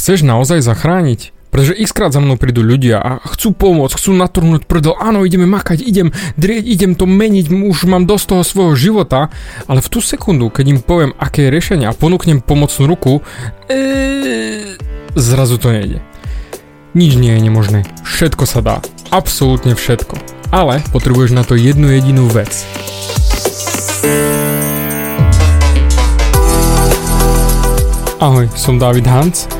chceš naozaj zachrániť? Pretože x krát za mnou prídu ľudia a chcú pomôcť, chcú natrhnúť prdel, áno, ideme makať, idem drieť, idem to meniť, už mám dosť toho svojho života, ale v tú sekundu, keď im poviem, aké je riešenie a ponúknem pomocnú ruku, ee, zrazu to nejde. Nič nie je nemožné, všetko sa dá, absolútne všetko. Ale potrebuješ na to jednu jedinú vec. Ahoj, som David Hans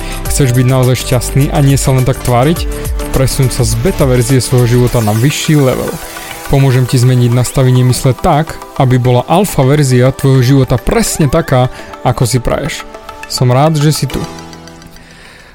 Chceš byť naozaj šťastný a nie sa len tak tváriť? Presun sa z beta verzie svojho života na vyšší level. Pomôžem ti zmeniť nastavenie mysle tak, aby bola alfa verzia tvojho života presne taká, ako si praješ. Som rád, že si tu.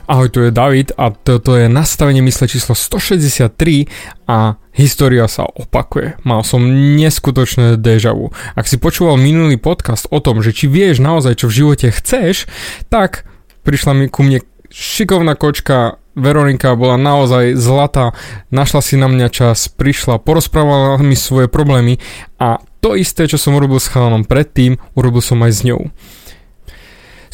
Ahoj, tu je David a toto je nastavenie mysle číslo 163 a história sa opakuje. Mal som neskutočné deja vu. Ak si počúval minulý podcast o tom, že či vieš naozaj, čo v živote chceš, tak prišla mi ku mne šikovná kočka Veronika bola naozaj zlatá, našla si na mňa čas, prišla, porozprávala mi svoje problémy a to isté, čo som urobil s chalanom predtým, urobil som aj s ňou.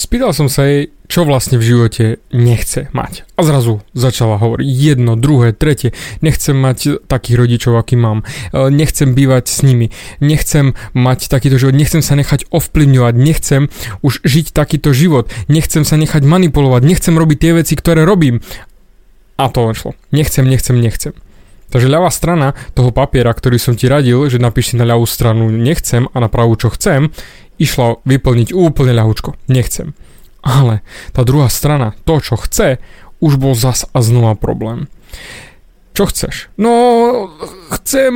Spýtal som sa jej, čo vlastne v živote nechce mať. A zrazu začala hovoriť jedno, druhé, tretie. Nechcem mať takých rodičov, aký mám. E, nechcem bývať s nimi. Nechcem mať takýto život. Nechcem sa nechať ovplyvňovať. Nechcem už žiť takýto život. Nechcem sa nechať manipulovať. Nechcem robiť tie veci, ktoré robím. A to len šlo. Nechcem, nechcem, nechcem. Takže ľavá strana toho papiera, ktorý som ti radil, že napíši na ľavú stranu nechcem a na pravú čo chcem, išlo vyplniť úplne ľahučko. Nechcem. Ale tá druhá strana, to čo chce, už bol zas a znova problém. Čo chceš? No, chcem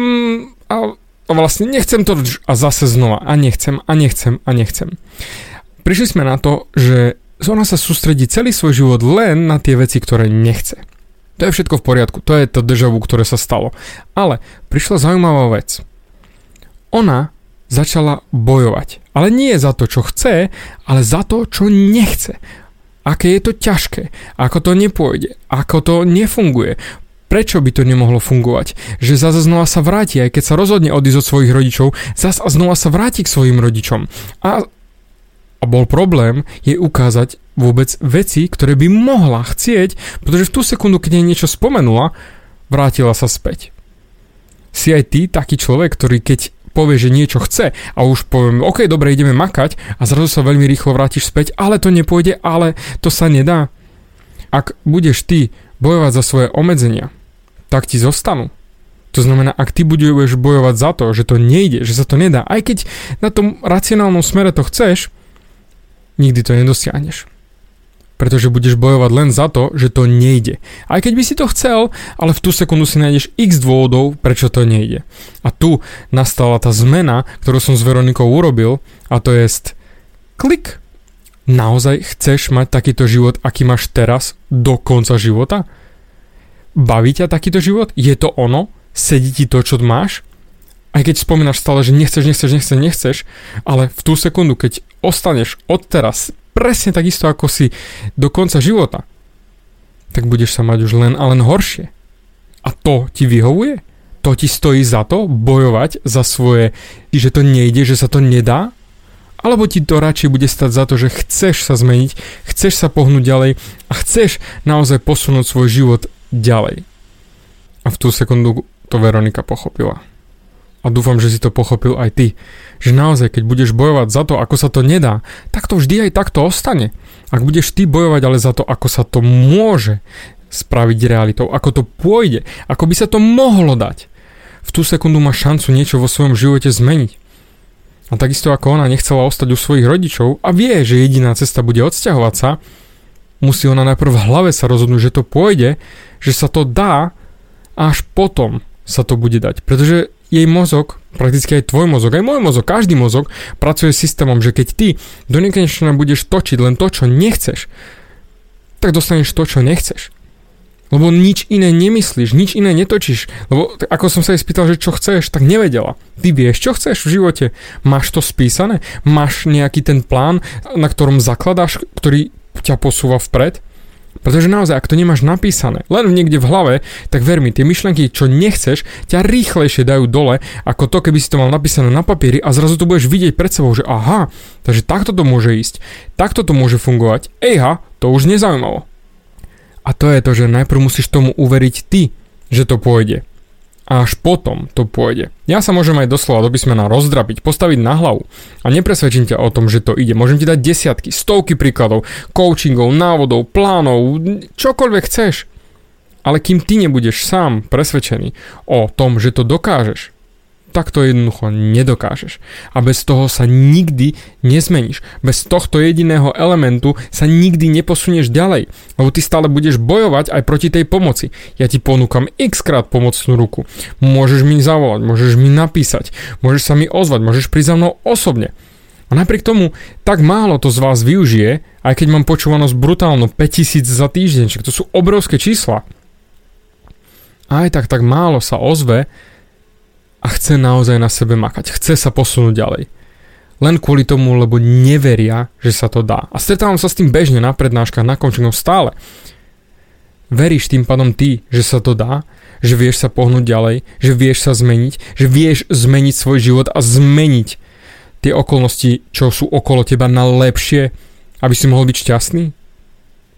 a vlastne nechcem to a zase znova a nechcem a nechcem a nechcem. Prišli sme na to, že ona sa sústredí celý svoj život len na tie veci, ktoré nechce. To je všetko v poriadku, to je to deja vu, ktoré sa stalo. Ale prišla zaujímavá vec. Ona začala bojovať. Ale nie za to, čo chce, ale za to, čo nechce. Aké je to ťažké, ako to nepôjde, ako to nefunguje, prečo by to nemohlo fungovať, že zase znova sa vráti, aj keď sa rozhodne odísť od svojich rodičov, zase znova sa vráti k svojim rodičom. A, a bol problém je ukázať vôbec veci, ktoré by mohla chcieť, pretože v tú sekundu, keď jej niečo spomenula, vrátila sa späť. Si aj ty taký človek, ktorý keď povie, že niečo chce a už poviem, OK, dobre, ideme makať a zrazu sa veľmi rýchlo vrátiš späť, ale to nepôjde, ale to sa nedá. Ak budeš ty bojovať za svoje obmedzenia, tak ti zostanú. To znamená, ak ty budeš bojovať za to, že to nejde, že sa to nedá, aj keď na tom racionálnom smere to chceš, nikdy to nedosiahneš pretože budeš bojovať len za to, že to nejde. Aj keď by si to chcel, ale v tú sekundu si nájdeš x dôvodov, prečo to nejde. A tu nastala tá zmena, ktorú som s Veronikou urobil, a to je klik. Naozaj chceš mať takýto život, aký máš teraz, do konca života? Baví ťa takýto život? Je to ono? Sedí ti to, čo máš? Aj keď spomínaš stále, že nechceš, nechceš, nechceš, nechceš, ale v tú sekundu, keď ostaneš od teraz presne takisto ako si do konca života, tak budeš sa mať už len a len horšie. A to ti vyhovuje? To ti stojí za to bojovať za svoje, že to nejde, že sa to nedá? Alebo ti to radšej bude stať za to, že chceš sa zmeniť, chceš sa pohnúť ďalej a chceš naozaj posunúť svoj život ďalej. A v tú sekundu to Veronika pochopila a dúfam, že si to pochopil aj ty, že naozaj, keď budeš bojovať za to, ako sa to nedá, tak to vždy aj takto ostane. Ak budeš ty bojovať ale za to, ako sa to môže spraviť realitou, ako to pôjde, ako by sa to mohlo dať, v tú sekundu máš šancu niečo vo svojom živote zmeniť. A takisto ako ona nechcela ostať u svojich rodičov a vie, že jediná cesta bude odsťahovať sa, musí ona najprv v hlave sa rozhodnúť, že to pôjde, že sa to dá a až potom sa to bude dať. Pretože jej mozog, prakticky aj tvoj mozog, aj môj mozog, každý mozog pracuje s systémom, že keď ty do nekonečna budeš točiť len to, čo nechceš, tak dostaneš to, čo nechceš. Lebo nič iné nemyslíš, nič iné netočíš. Lebo ako som sa jej spýtal, že čo chceš, tak nevedela. Ty vieš, čo chceš v živote? Máš to spísané? Máš nejaký ten plán, na ktorom zakladáš, ktorý ťa posúva vpred? Pretože naozaj, ak to nemáš napísané, len niekde v hlave, tak ver mi, tie myšlenky, čo nechceš, ťa rýchlejšie dajú dole, ako to, keby si to mal napísané na papieri a zrazu to budeš vidieť pred sebou, že aha, takže takto to môže ísť, takto to môže fungovať, ejha, to už nezaujímalo. A to je to, že najprv musíš tomu uveriť ty, že to pôjde. A až potom to pôjde. Ja sa môžem aj doslova do písmena rozdrabiť, postaviť na hlavu a nepresvedčím ťa o tom, že to ide. Môžem ti dať desiatky, stovky príkladov, coachingov, návodov, plánov, čokoľvek chceš. Ale kým ty nebudeš sám presvedčený o tom, že to dokážeš, tak to jednoducho nedokážeš. A bez toho sa nikdy nezmeníš. Bez tohto jediného elementu sa nikdy neposunieš ďalej. Lebo ty stále budeš bojovať aj proti tej pomoci. Ja ti ponúkam x krát pomocnú ruku. Môžeš mi zavolať, môžeš mi napísať, môžeš sa mi ozvať, môžeš prísť za mnou osobne. A napriek tomu, tak málo to z vás využije, aj keď mám počúvanosť brutálno 5000 za týždeň, to sú obrovské čísla. Aj tak tak málo sa ozve, a chce naozaj na sebe makať, chce sa posunúť ďalej. Len kvôli tomu, lebo neveria, že sa to dá. A stretávam sa s tým bežne na prednáškach, na coachingoch stále. Veríš tým pádom ty, že sa to dá, že vieš sa pohnúť ďalej, že vieš sa zmeniť, že vieš zmeniť svoj život a zmeniť tie okolnosti, čo sú okolo teba na lepšie, aby si mohol byť šťastný?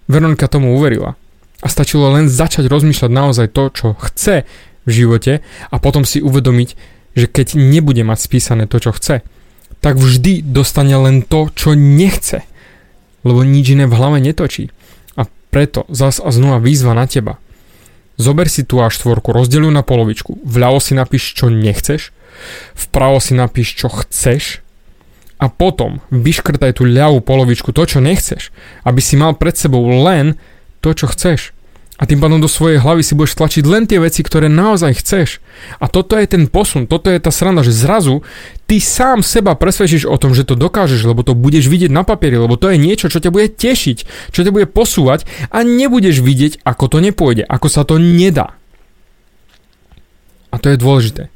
Veronika tomu uverila. A stačilo len začať rozmýšľať naozaj to, čo chce v živote a potom si uvedomiť, že keď nebude mať spísané to, čo chce, tak vždy dostane len to, čo nechce. Lebo nič iné v hlave netočí. A preto zas a znova výzva na teba. Zober si tú až štvorku, rozdeliu na polovičku. Vľavo si napíš, čo nechceš, vpravo si napíš, čo chceš a potom vyškrtaj tú ľavú polovičku, to, čo nechceš, aby si mal pred sebou len to, čo chceš. A tým pádom do svojej hlavy si budeš tlačiť len tie veci, ktoré naozaj chceš. A toto je ten posun, toto je tá sranda, že zrazu ty sám seba presvedčíš o tom, že to dokážeš, lebo to budeš vidieť na papieri, lebo to je niečo, čo ťa bude tešiť, čo ťa bude posúvať a nebudeš vidieť, ako to nepôjde, ako sa to nedá. A to je dôležité.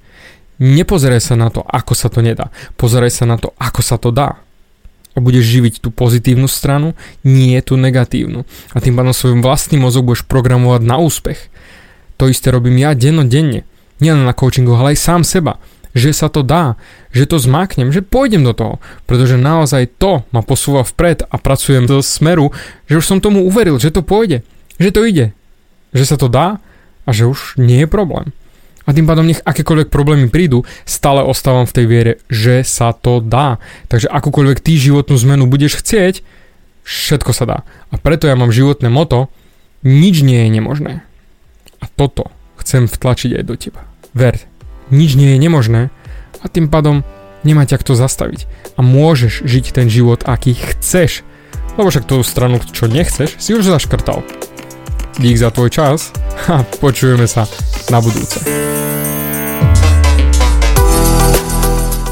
Nepozeraj sa na to, ako sa to nedá. Pozeraj sa na to, ako sa to dá a budeš živiť tú pozitívnu stranu, nie tú negatívnu. A tým pádom svojim vlastný mozog budeš programovať na úspech. To isté robím ja dennodenne. Nielen na coachingu, ale aj sám seba. Že sa to dá, že to zmáknem, že pôjdem do toho. Pretože naozaj to ma posúva vpred a pracujem do smeru, že už som tomu uveril, že to pôjde. Že to ide. Že sa to dá a že už nie je problém. A tým pádom nech akékoľvek problémy prídu, stále ostávam v tej viere, že sa to dá. Takže akúkoľvek ty životnú zmenu budeš chcieť, všetko sa dá. A preto ja mám životné moto, nič nie je nemožné. A toto chcem vtlačiť aj do teba. Ver, nič nie je nemožné a tým pádom nemá ťa kto zastaviť. A môžeš žiť ten život, aký chceš. Lebo však tú stranu, čo nechceš, si už zaškrtal. Dík za tvoj čas a počujeme sa na budúce.